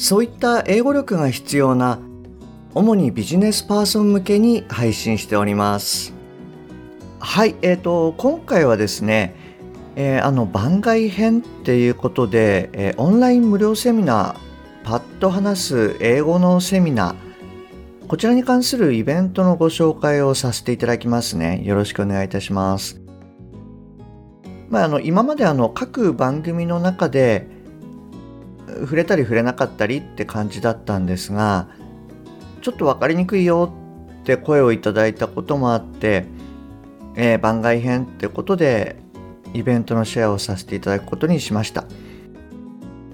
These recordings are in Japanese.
そういった英語力が必要な主にビジネスパーソン向けに配信しておりますはいえーと、今回はですね、えー、あの番外編っていうことで、えー、オンライン無料セミナーパッと話す英語のセミナーこちらに関するイベントのご紹介をさせていただきますね。よろしくお願いいたします。まあ、あの今まであの各番組の中で触れたり触れなかったりって感じだったんですがちょっと分かりにくいよって声をいただいたこともあって、えー、番外編ってことでイベントのシェアをさせていただくことにしました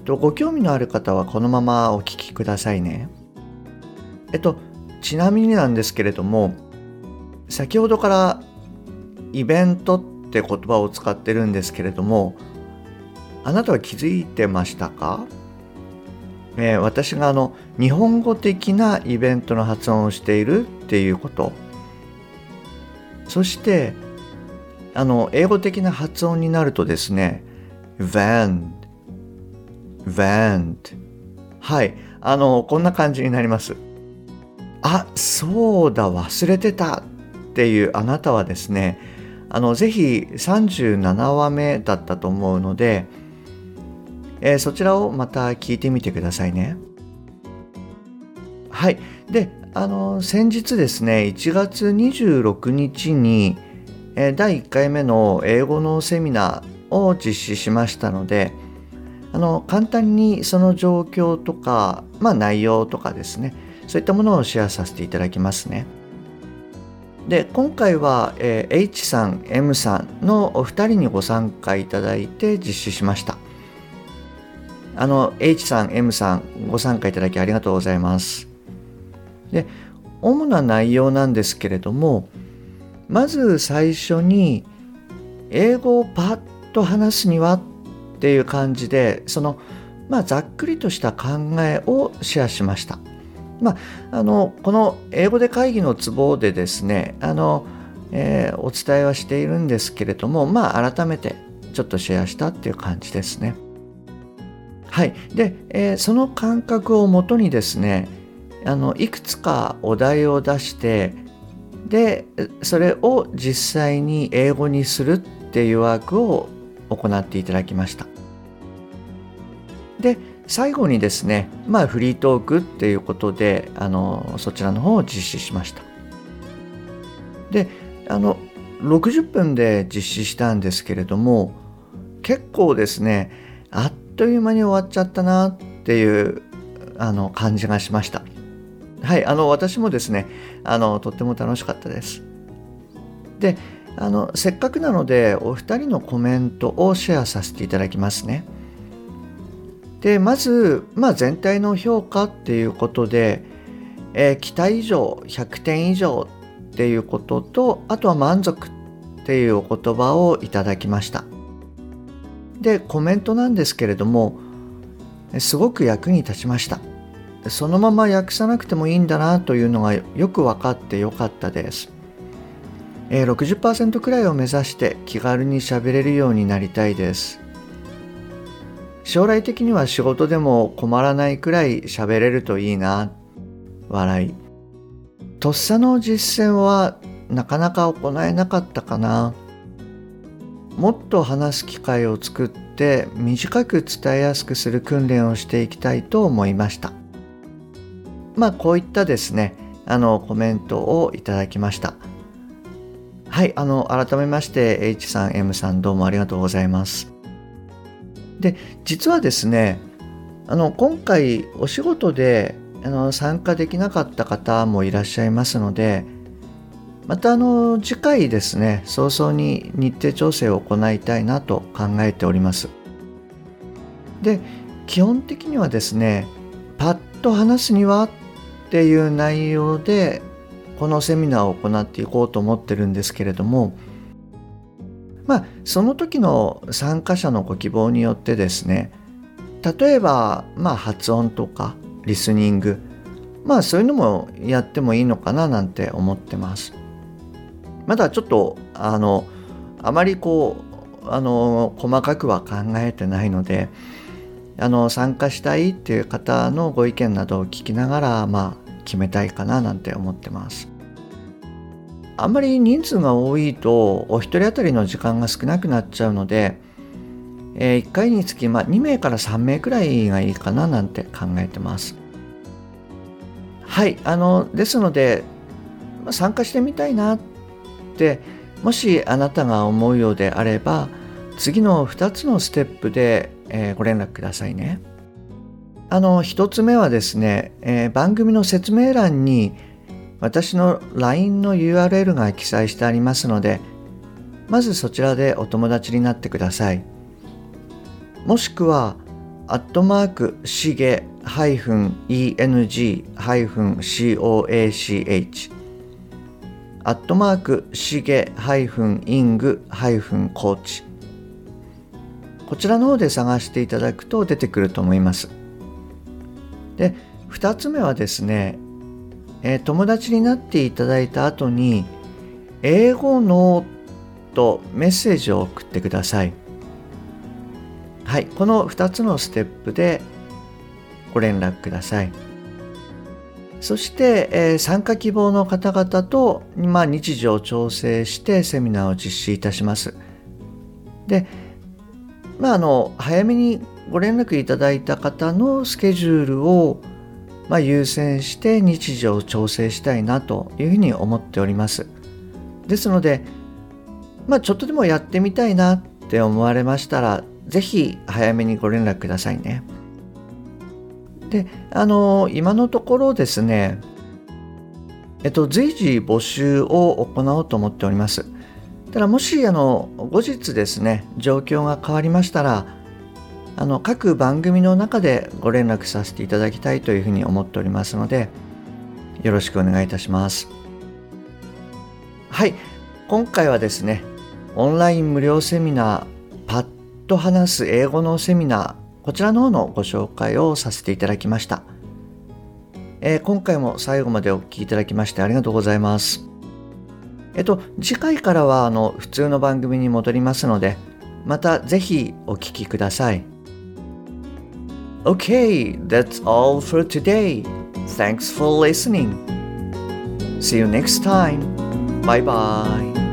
と。ご興味のある方はこのままお聞きくださいね。えっと、ちなみになんですけれども、先ほどからイベントって言葉を使ってるんですけれども、あなたは気づいてましたか？えー、私があの日本語的なイベントの発音をしているっていうこと。そしてあの英語的な発音になるとですね van van はいあのこんな感じになります。あそうだ忘れてたっていうあなたはですねあのぜひ37話目だったと思うのでえー、そちらをまた聞いてみてくださいね。はい。で、あの、先日ですね、1月26日に、えー、第1回目の英語のセミナーを実施しましたので、あの、簡単にその状況とか、まあ内容とかですね、そういったものをシェアさせていただきますね。で今回は、えー、H さん M さんのお二人にご参加いただいて実施しましたあの H さん M さんご参加いただきありがとうございますで主な内容なんですけれどもまず最初に英語をパッと話すにはっていう感じでそのまあざっくりとした考えをシェアしましたまあ、あのこの英語で会議のツボでですねあの、えー、お伝えはしているんですけれどもまあ改めてちょっとシェアしたっていう感じですね。はい、で、えー、その感覚をもとにですねあのいくつかお題を出してでそれを実際に英語にするっていうワークを行っていただきました。で最後にですねまあフリートークっていうことであのそちらの方を実施しました。であの60分で実施したんですけれども結構ですねという間に終わっちゃったなっていうあの感じがしました。はい、あの私もですねあのとっても楽しかったです。であのせっかくなのでお二人のコメントをシェアさせていただきますね。でまず、まあ、全体の評価っていうことで、えー、期待以上100点以上っていうこととあとは満足っていうお言葉をいただきました。でコメントなんですけれどもすごく役に立ちました。そのまま訳さなくてもいいんだなというのがよく分かってよかったです。60%くらいを目指して気軽に喋れるようになりたいです。将来的には仕事でも困らないくらい喋れるといいな。笑い。とっさの実践はなかなか行えなかったかな。もっと話す機会を作って短く伝えやすくする訓練をしていきたいと思いました。まあこういったですねあのコメントをいただきました。はいあの改めまして H さん M さんどうもありがとうございます。で実はですねあの今回お仕事であの参加できなかった方もいらっしゃいますのでまたあの次回ですね早々に日程調整を行いたいなと考えております。で基本的にはですねパッと話すにはっていう内容でこのセミナーを行っていこうと思ってるんですけれどもまあその時の参加者のご希望によってですね例えばまあ発音とかリスニングまあそういうのもやってもいいのかななんて思ってます。まだちょっとあのあまりこうあの細かくは考えてないのであの参加したいっていう方のご意見などを聞きながらまあ決めたいかななんて思ってます。あんまり人数が多いとお一人当たりの時間が少なくなっちゃうので、えー、1回につき、まあ、2名から3名くらいがいいかななんて考えてます。はいあのですので、まあ、参加してみたいなってもしあなたが思うようであれば次の2つのステップで、えー、ご連絡くださいね。あの1つ目はですね、えー、番組の説明欄に私の LINE の URL が記載してありますのでまずそちらでお友達になってください。もしくはアットマークしげ -eng-coach アットマークしげイングコーチこちらの方で探していただくと出てくると思います。で2つ目はですね、えー、友達になっていただいた後に英語のとメッセージを送ってください。はい、この2つのステップでご連絡ください。そして、えー、参加希望の方々と、まあ、日時を調整してセミナーを実施いたします。で、まあ、あの早めにご連絡いただいた方のスケジュールを、まあ、優先して日時を調整したいなというふうに思っております。ですので、まあ、ちょっとでもやってみたいなって思われましたら、ぜひ早めにご連絡くださいね。で、あの、今のところですね、えっと、随時募集を行おうと思っております。ただもしあの後日ですね状況が変わりましたらあの各番組の中でご連絡させていただきたいというふうに思っておりますのでよろしくお願いいたしますはい今回はですねオンライン無料セミナーパッと話す英語のセミナーこちらの方のご紹介をさせていただきました、えー、今回も最後までお聴きいただきましてありがとうございますえっと、次回からはあの普通の番組に戻りますので、またぜひお聞きください。Okay, that's all for today. Thanks for listening. See you next time. Bye bye.